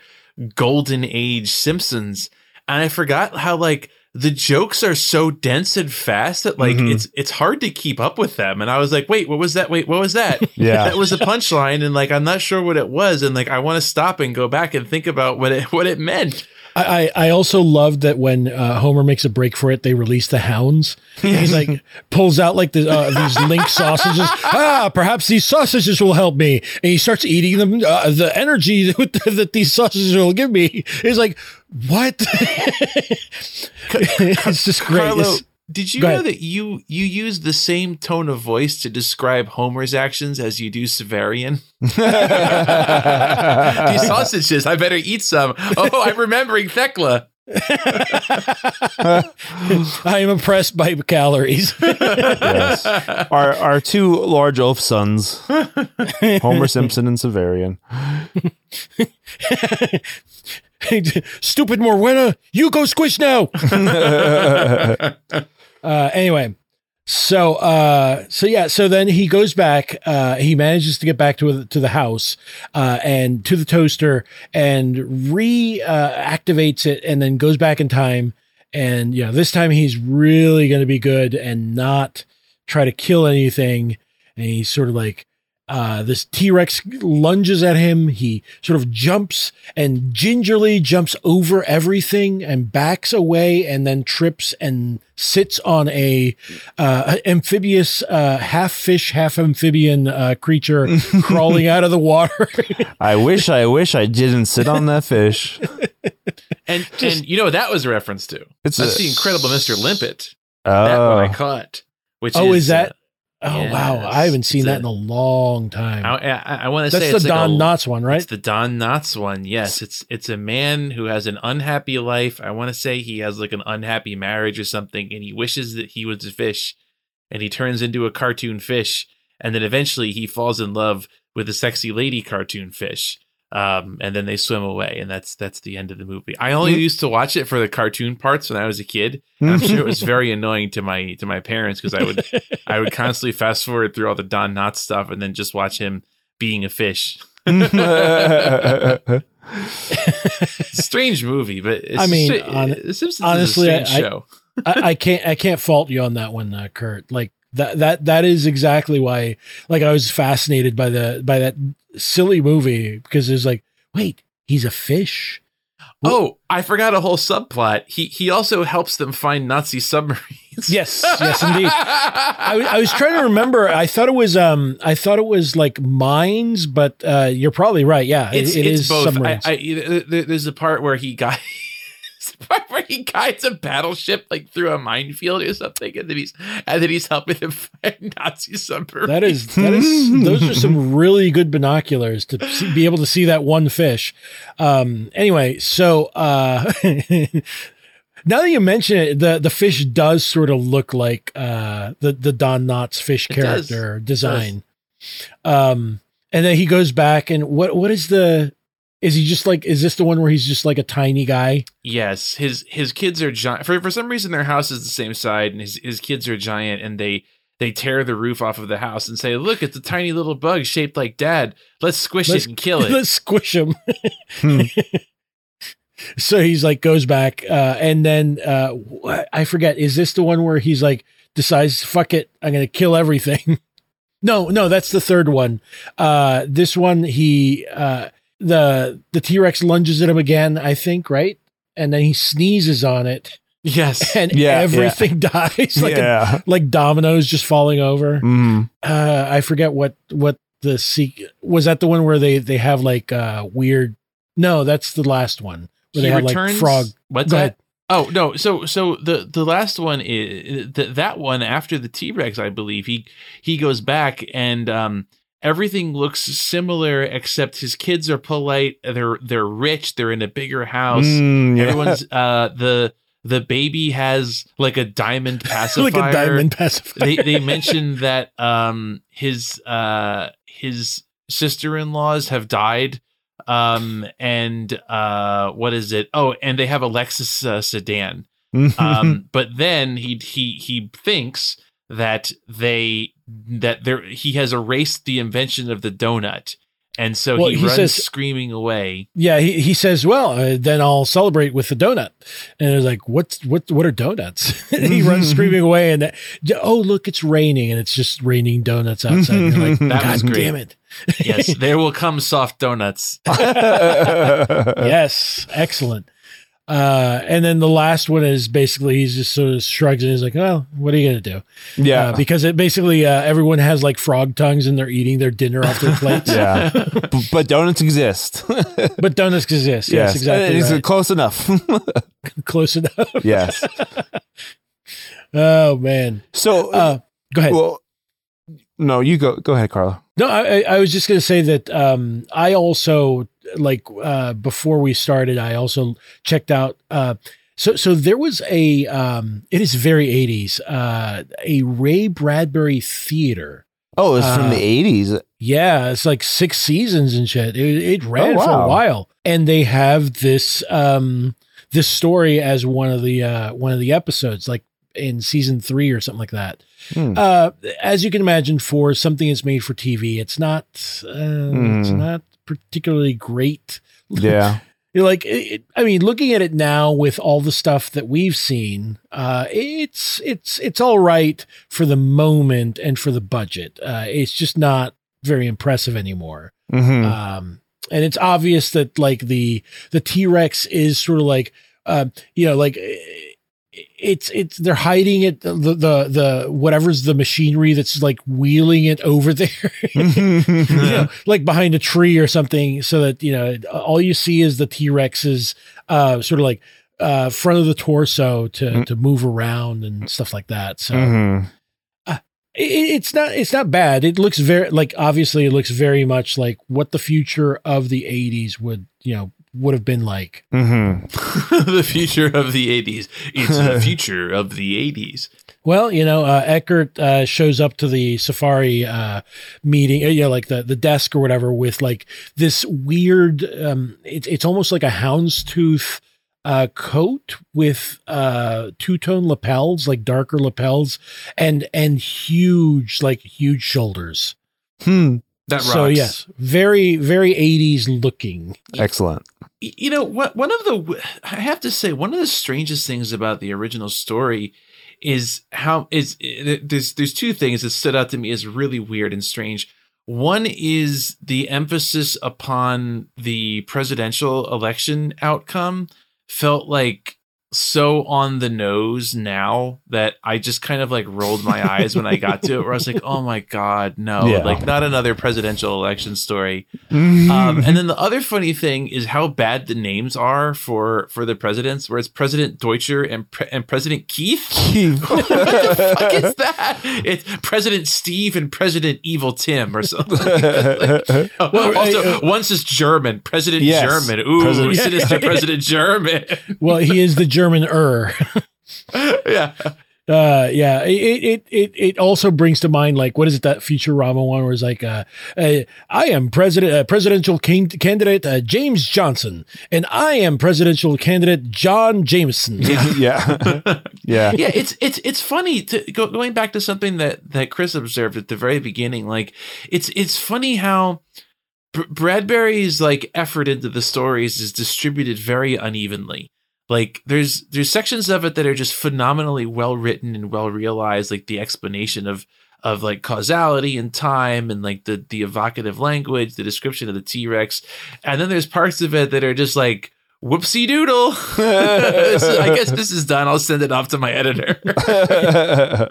golden age Simpsons, and I forgot how like the jokes are so dense and fast that like Mhm. it's it's hard to keep up with them. And I was like, wait, what was that? Wait, what was that? Yeah. that was a punchline, and like I'm not sure what it was, and like I want to stop and go back and think about what it what it meant. I, I also loved that when uh, Homer makes a break for it, they release the hounds. He's like pulls out like the, uh, these link sausages. Ah, perhaps these sausages will help me. And he starts eating them. Uh, the energy that these sausages will give me is like what? it's just great. Carlo, It's- did you know that you you use the same tone of voice to describe Homer's actions as you do Severian? These sausages, I better eat some. Oh, I'm remembering Thecla. I am impressed by calories. yes. Our our two large oaf sons, Homer Simpson and Severian. Stupid Morwenna, you go squish now. Uh, anyway, so uh, so yeah, so then he goes back. Uh, he manages to get back to to the house uh, and to the toaster and reactivates it, and then goes back in time. And yeah, this time he's really going to be good and not try to kill anything. And he's sort of like uh, this T Rex lunges at him. He sort of jumps and gingerly jumps over everything and backs away and then trips and sits on a uh, amphibious, uh, half fish, half amphibian uh, creature crawling out of the water. I wish I wish I didn't sit on that fish. And and you know what that was a reference to? It's That's a- the incredible Mr. Limpet. That one I Oh, caught. Which oh, is, is that? Oh Yes. wow, I haven't seen It's that a- in a long time. I, I, I want to That's say the it's like Don a, Knotts one, right? It's the Don Knotts one. Yes, it's it's a man who has an unhappy life. I want to say he has like an unhappy marriage or something, and he wishes that he was a fish, and he turns into a cartoon fish, and then eventually he falls in love with a sexy lady cartoon fish. Um, and then they swim away, and that's that's the end of the movie. I only Mm-hmm. used to watch it for the cartoon parts when I was a kid. And I'm sure it was very annoying to my to my parents because I would I would constantly fast forward through all the Don Knotts stuff and then just watch him being a fish. strange movie, but it's I mean, str- hon- Simpsons honestly, is a strange I- show. I, I can't I can't fault you on that one, uh, Kurt. Like that that that is exactly why like I was fascinated by the by that silly movie because it's like, wait, he's a fish. Oh, I forgot a whole subplot. He he also helps them find Nazi submarines. Yes, yes, indeed. I, was- I was trying to remember. I thought it was um I thought it was like mines, but uh you're probably right. Yeah, it's, it, it it's is both. I. I, there- there's a part where he got. Part where he guides a battleship like through a minefield or something, and then he's and then he's helping them find Nazi submarines. That is that is those are some really good binoculars to see, be able to see that one fish. Um anyway, so uh now that you mention it, the the fish does sort of look like uh the the Don Knotts fish It does. character design. Um and then he goes back and what what is the is he just like is this the one where he's just like a tiny guy? Yes, his his kids are giant. For for some reason, their house is the same side, and his his kids are giant, and they they tear the roof off of the house and say, "Look, it's a tiny little bug shaped like Dad. Let's squish Let's- it and kill it." Let's squish him. Hmm. so he's like goes back, uh, and then uh, I forget. Is this the one where he's like decides, "Fuck it, I'm gonna kill everything"? no, no, that's the third one. Uh, this one, he uh, the the T Rex lunges at him again. I think right, and then he sneezes on it, yes, and Yeah, yeah. everything dies like a, like dominoes just falling over Mm. uh i forget what what the seek was that the one where they they have like uh weird no that's the last one where they he have returns. like frog What's that? Oh no! So so the the last one is th- that one after the T Rex, I believe he he goes back and um everything looks similar except his kids are polite. They're they're rich. They're in a bigger house. Mm, yeah. Everyone's uh the the baby has like a diamond pacifier. like a diamond pacifier they they mentioned that um his uh his sister-in-laws have died um and uh what is it oh and they have a lexus uh, sedan um but then he he he thinks that they that there he has erased the invention of the donut and so Well, he, he runs says- screaming away. Yeah, he, he says, "Well, uh, then I'll celebrate with the donut." And it's like, "What's what? What are donuts?" he runs screaming away, and that, oh, look, it's raining, and it's just raining donuts outside. And like, That God was great. damn it! Yes, there will come soft donuts. yes, excellent. Uh, and then the last one is basically he's just sort of shrugs and he's like, "Oh, what are you gonna do?" yeah. Uh, because it basically uh, everyone has like frog tongues and they're eating their dinner off their plates. yeah. B- but donuts exist. But donuts exist. Yes, exactly. It's right. close enough. Close enough. yes. Oh man. So, Uh, go ahead. well, no, you go. Go ahead, Carla. No, I, I- I was just going to say that um, I also like uh, before we started, I also checked out. Uh, so, so there was a. Um, it is very eighties. Uh, a Ray Bradbury theater. Oh, it's from Uh, the eighties. Yeah, it's like six seasons and shit. It, it ran Oh, for a while, and they have this um, this story as one of the uh, one of the episodes, like in season three or something like that. Hmm. Uh, as you can imagine, for something that's made for TV, it's not uh, it's Hmm. not particularly great. Yeah. You're like, it, it- I mean, looking at it now with all the stuff that we've seen, uh, it's it's it's all right for the moment and for the budget. Uh, it's just not very impressive anymore. hmm Um, and it's obvious that like the the T Rex is sort of like, uh, you know, like it's it's they're hiding it the the the whatever's the machinery that's like wheeling it over there. you know, like behind a tree or something, so that you know all you see is the T Rex's uh, sort of like uh, front of the torso to Mm. to move around and stuff like that. So hmm it, it's not it's not bad. It looks very like obviously it looks very much like what the future of the '80s would you know would have been like. hmm the future of the 80s. It's the future of the 80s. Well, you know, uh, Eckert uh, shows up to the safari uh, meeting, uh, you know, like the, the desk or whatever, with like this weird. Um, it's it's almost like a houndstooth uh, coat with uh, two tone lapels, like darker lapels, and and huge, like huge shoulders. Hmm. That rocks. So yes, very very eighties looking. Excellent. You know what? One of the I have to say one of the strangest things about the original story is how is eh, eh, there's there's two things that stood out to me as really weird and strange. One is the emphasis upon the presidential election outcome felt like so on the nose now that I just kind of like rolled my eyes when I got to it where I was like, oh my God, no, Yeah. like not another presidential election story. Mm-hmm. Um, and then the other funny thing is how bad the names are for for the presidents, where it's President Deutscher and pre- and President Keith. what the fuck is that? It's President Steve and President Evil Tim or something. Mhm. Well, also, uh, once is German, President Yes. German. Ooh, President- sinister President German. Well, he is the German er. yeah, Uh, yeah, it, it it it also brings to mind like what is it that Futurama one where it's like, uh, uh I am president uh, presidential king- candidate uh, James Johnson, and I am presidential candidate John Jameson. yeah. yeah. yeah, it's it's it's funny to go, going back to something that that Chris observed at the very beginning. Like, it's it's funny how Bradbury's like effort into the stories is distributed very unevenly. Like, there's there's sections of it that are just phenomenally well written and well realized, like the explanation of of like causality and time and like the the evocative language, the description of the T Rex, and then there's parts of it that are just like whoopsie doodle. Is- I guess this is done. I'll send it off to my editor.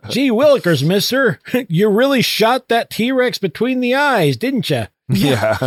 Gee willikers, Mister, you really shot that T Rex between the eyes, didn't you? yeah.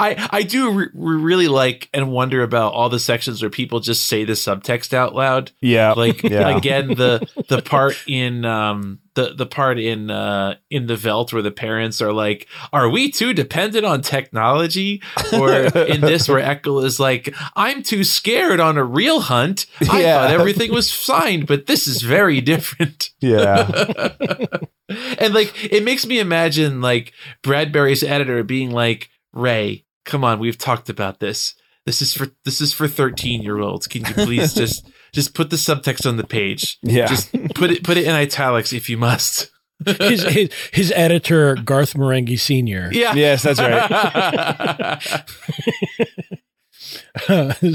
I I do re- really like and wonder about all the sections where people just say the subtext out loud. Yeah. Like Yeah. again, the the part in um the the part in uh in the Veldt where the parents are like, "Are we too dependent on technology?" Or in this where Eckel is like, "I'm too scared on a real hunt. I Yeah. thought everything was fine, but this is very different." yeah. and like it makes me imagine like Bradbury's editor being like, Ray, come on, we've talked about this. This is for this is for 13 year olds. Can you please just just put the subtext on the page? Yeah. Just put it put it in italics if you must. his, his his editor Garth Marenghi Senior. Yeah. Yes, that's right.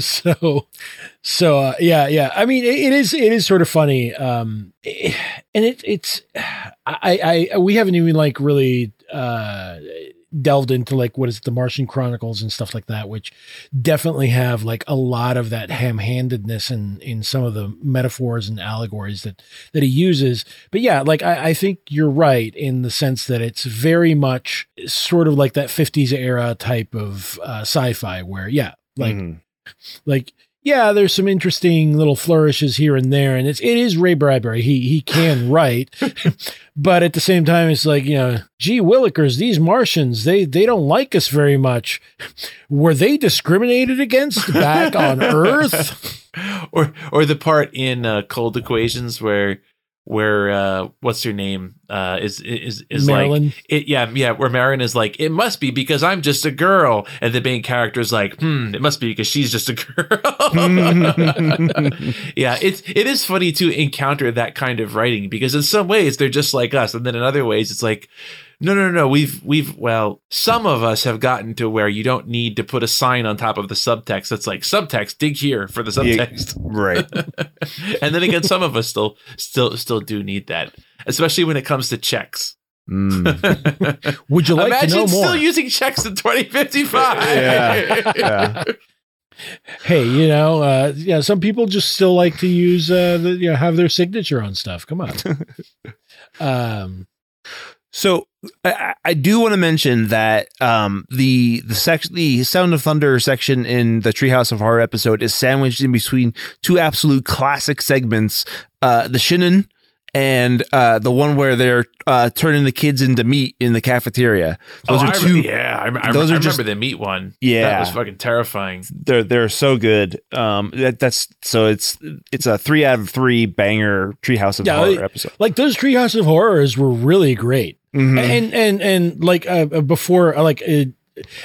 so so uh, yeah yeah i mean it, it is it is sort of funny um eh, and it it's i i we haven't even like really uh delved into like what is it, the martian chronicles and stuff like that which definitely have like a lot of that ham-handedness in in some of the metaphors and allegories that that he uses but yeah like i, I think you're right in the sense that it's very much sort of like that 50s era type of uh, sci-fi where yeah like Mhm. like yeah there's some interesting little flourishes here and there and it's it is ray bradbury. He he can write but at the same time it's like you know gee willikers these martians they they don't like us very much. Were they discriminated against back on earth? Or or the part in uh, Cold Equations where where uh, what's her name? Uh, is is is Marilyn. like it yeah yeah where Marin is like it must be because I'm just a girl. And the main character is like hmm it must be because she's just a girl. Yeah it's it is funny to encounter that kind of writing because in some ways they're just like us. And then in other ways it's like no no no we've we've well some of us have gotten to where you don't need to put a sign on top of the subtext that's like subtext dig here for the Yeah. subtext right. and then again, some of us still still still do need that, especially when it comes to checks. Mm. would you like Imagine to know more still using checks in 2055. Yeah. Yeah. hey you know uh yeah some people just still like to use uh the, you know have their signature on stuff come on um So I, I- I do want to mention that um, the the section, the Sound of Thunder section in the Treehouse of Horror episode is sandwiched in between two absolute classic segments: uh, the Shinning and uh, the one where they're uh, turning the kids into meat in the cafeteria. Those oh, are I two. remember, yeah, I, I, those I are remember just- the meat one. Yeah. that was fucking terrifying. They're they're so good. Um, that, that's so it's it's a three out of three banger Treehouse of Yeah, Horror it- episode. like those treehouse of horrors were really great Mhm. and and and like uh, uh, before uh, like uh,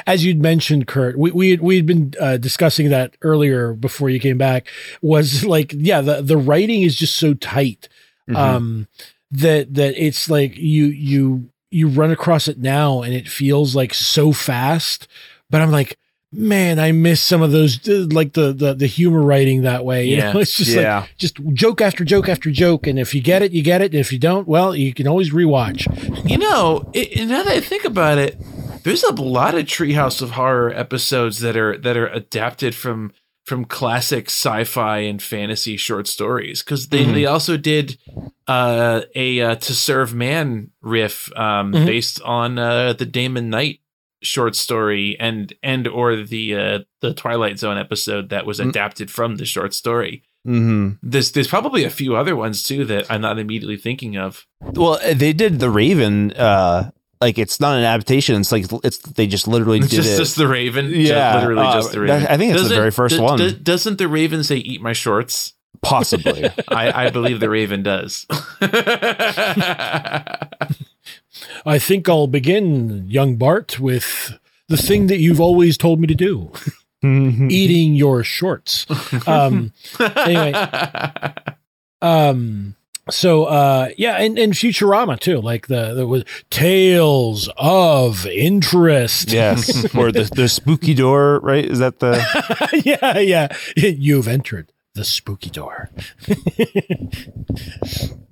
as you'd mentioned kurt we we had, we had been uh, discussing that earlier before you came back was like yeah the the writing is just so tight Mhm. um that that it's like you you you run across it now and it feels like so fast but i'm like man i miss some of those uh, like the the, the humor writing that way you Yeah. know? it's just like just joke after joke after joke and if you get it you get it and if you don't well you can always rewatch You know, it, now that I think about it, there's a lot of Treehouse of Horror episodes that are that are adapted from from classic sci-fi and fantasy short stories because they, Mhm. they also did uh, a uh, to serve man riff um, Mhm. based on uh, the Damon Knight short story and and or the uh, the Twilight Zone episode that was Mm. adapted from the short story. hmm There's there's probably a few other ones too that I'm not immediately thinking of. Well, uh, they did the Raven. Uh, like it's not an adaptation. It's like it's they just literally It's did just, it. just the Raven. Yeah, literally uh, just the Raven. I think it's the Doesn't- very first do- one. do- doesn't the Raven say "Eat my shorts"? possibly. I, I believe the Raven does. i think i'll begin young bart with the thing that you've always told me to do eating your shorts um anyway um so uh yeah and, and futurama too like the the was tales of interest yes, or the the spooky door. Right? Is that the? yeah yeah you've entered the spooky door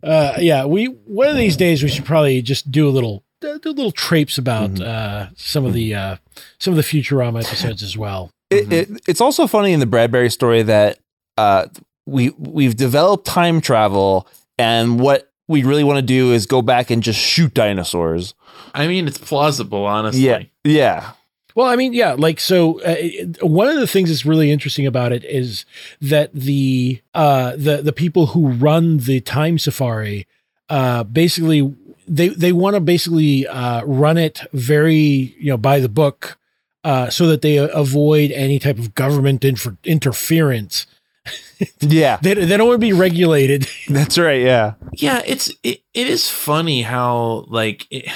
uh yeah we one of these days we should probably just do a little do a little traipse about Mhm. uh some of the uh some of the futurama episodes as well It, it, it's also funny in the Bradbury story that uh, we we've developed time travel, and what we really want to do is go back and just shoot dinosaurs. I mean, it's plausible, honestly. Yeah, yeah. Well, I mean, yeah, like so. Uh, one of the things that's really interesting about it is that the uh, the the people who run the time safari uh, basically they they want to basically uh, run it very you know by the book uh, so that they avoid any type of government infer- interference. Yeah, They, they don't want to be regulated. that's right. Yeah. yeah it's it, it is funny how like it,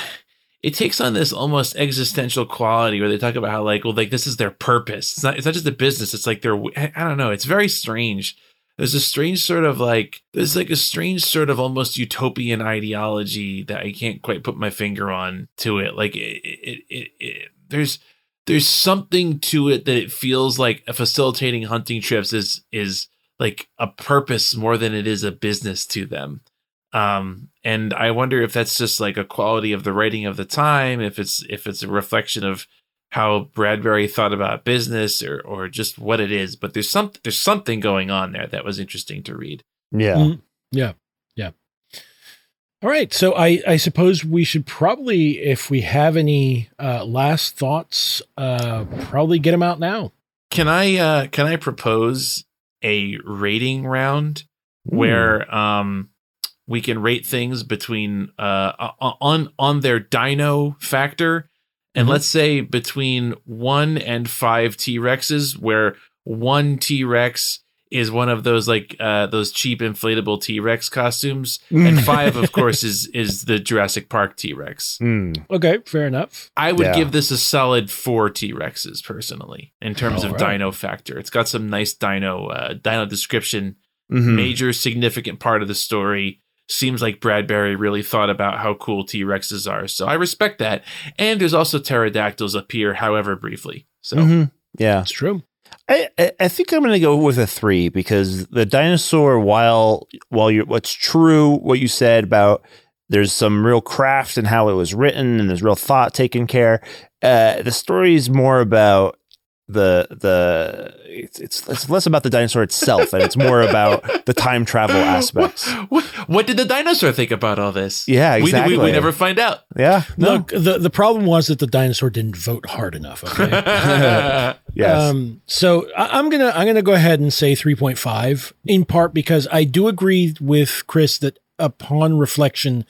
it takes on this almost existential quality where they talk about how like well like this is their purpose it's not it's not just a business it's like they're I don't know it's very strange there's a strange sort of like there's like a strange sort of almost utopian ideology that I can't quite put my finger on to it. Like it, it, it, it there's there's something to it that it feels like facilitating hunting trips is is like a purpose more than it is a business to them. Um, and I wonder if that's just like a quality of the writing of the time, if it's if it's a reflection of how Bradbury thought about business or or just what it is. But there's some there's something going on there that was interesting to read. Yeah. Mhm. Yeah. Yeah. All right. So I, I suppose we should probably, if we have any uh, last thoughts, uh, probably get them out now. Can I uh can I propose a rating round where um we can rate things between uh on on their dino factor and Mhm. let's say between 1 and 5 T-Rexes where 1 T-Rex is one of those like uh those cheap inflatable T-Rex costumes and 5 of course is is the Jurassic Park T-Rex. Mm. Okay. Fair enough. I would Yeah. give this a solid four T Rexes personally in terms All of right. dino factor. It's got some nice dino uh, dino description, Mhm. major significant part of the story. Seems like Bradbury really thought about how cool T Rexes are, so I respect that. And there's also pterodactyls appear, however briefly. So Mhm. Yeah. That's true. I, I- I think I'm going to go with a three because the dinosaur, while while you're what's true, what you said about there's some real craft in how it was written and there's real thought taken care. Uh, the story is more about the the it's, it's it's less about the dinosaur itself and it's more about the time travel aspects. What, what did the dinosaur think about all this? Yeah, We- exactly. We, we, never find out. Yeah. No. Look, the, the problem was that the dinosaur didn't vote hard enough. Okay. Yes. Um, so I, I'm gonna I'm gonna go ahead and say 3.5 in part because I do agree with Chris that upon reflection,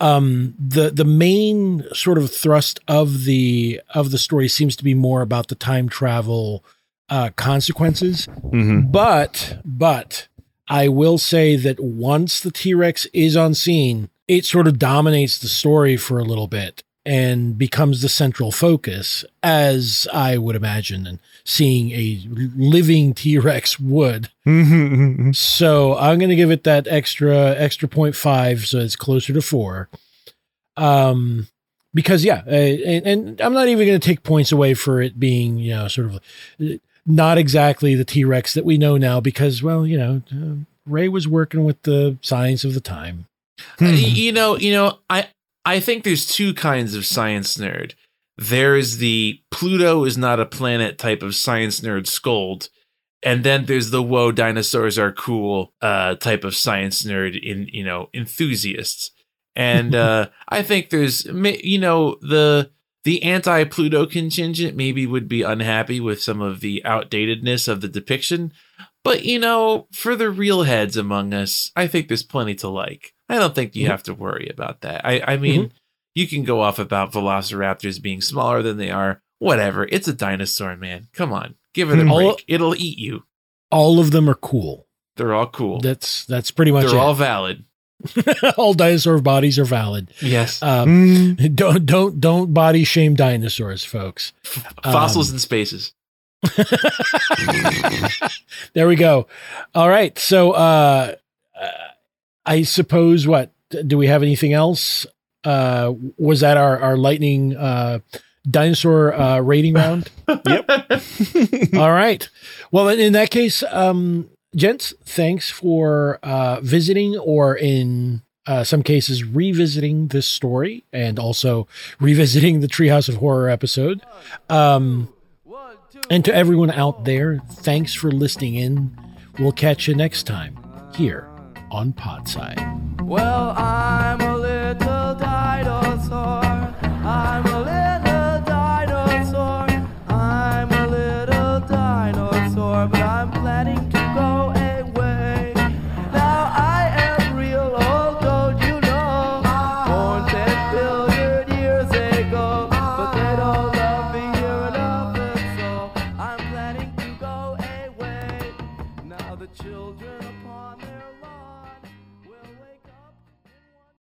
um, the the main sort of thrust of the of the story seems to be more about the time travel uh, consequences. Mhm. But but I will say that once the T Rex is on scene, it sort of dominates the story for a little bit and becomes the central focus, as I would imagine, and seeing a living T Rex would. Mhm. So I'm going to give it that extra extra point five, so it's closer to four. Um, because yeah, uh, and, and I'm not even going to take points away for it being you know sort of uh, not exactly the T Rex that we know now, because well you know uh, Ray was working with the science of the time. Uh, you know, you know, I I think there's two kinds of science nerd. There's the Pluto is not a planet type of science nerd scold, and then there's the whoa dinosaurs are cool uh type of science nerd in you know enthusiasts. And uh I think there's you know the the anti Pluto contingent maybe would be unhappy with some of the outdatedness of the depiction. But you know, for the real heads among us, I think there's plenty to like. I don't think you Mhm. have to worry about that. I, I mean, you can go off about velociraptors being smaller than they are. Whatever. It's a dinosaur, man. Come on. Give it a. All- break. It'll eat you. All of them are cool. They're all cool. That's that's pretty much They're it. all valid. all dinosaur bodies are valid. Yes. Um, Mm. don't don't don't body shame dinosaurs, folks. Fossils um, in spaces. there we go. All right. So uh, uh I suppose what do we have anything else? Uh was that our our lightning uh dinosaur uh rating round? Yep. All right. Well, in, in that case, um gents, thanks for uh visiting or in uh, some cases revisiting this story and also revisiting the Treehouse of Horror episode. Um, and to everyone out there, thanks for listening in. We'll catch you next time here on Podside. Well, I'm a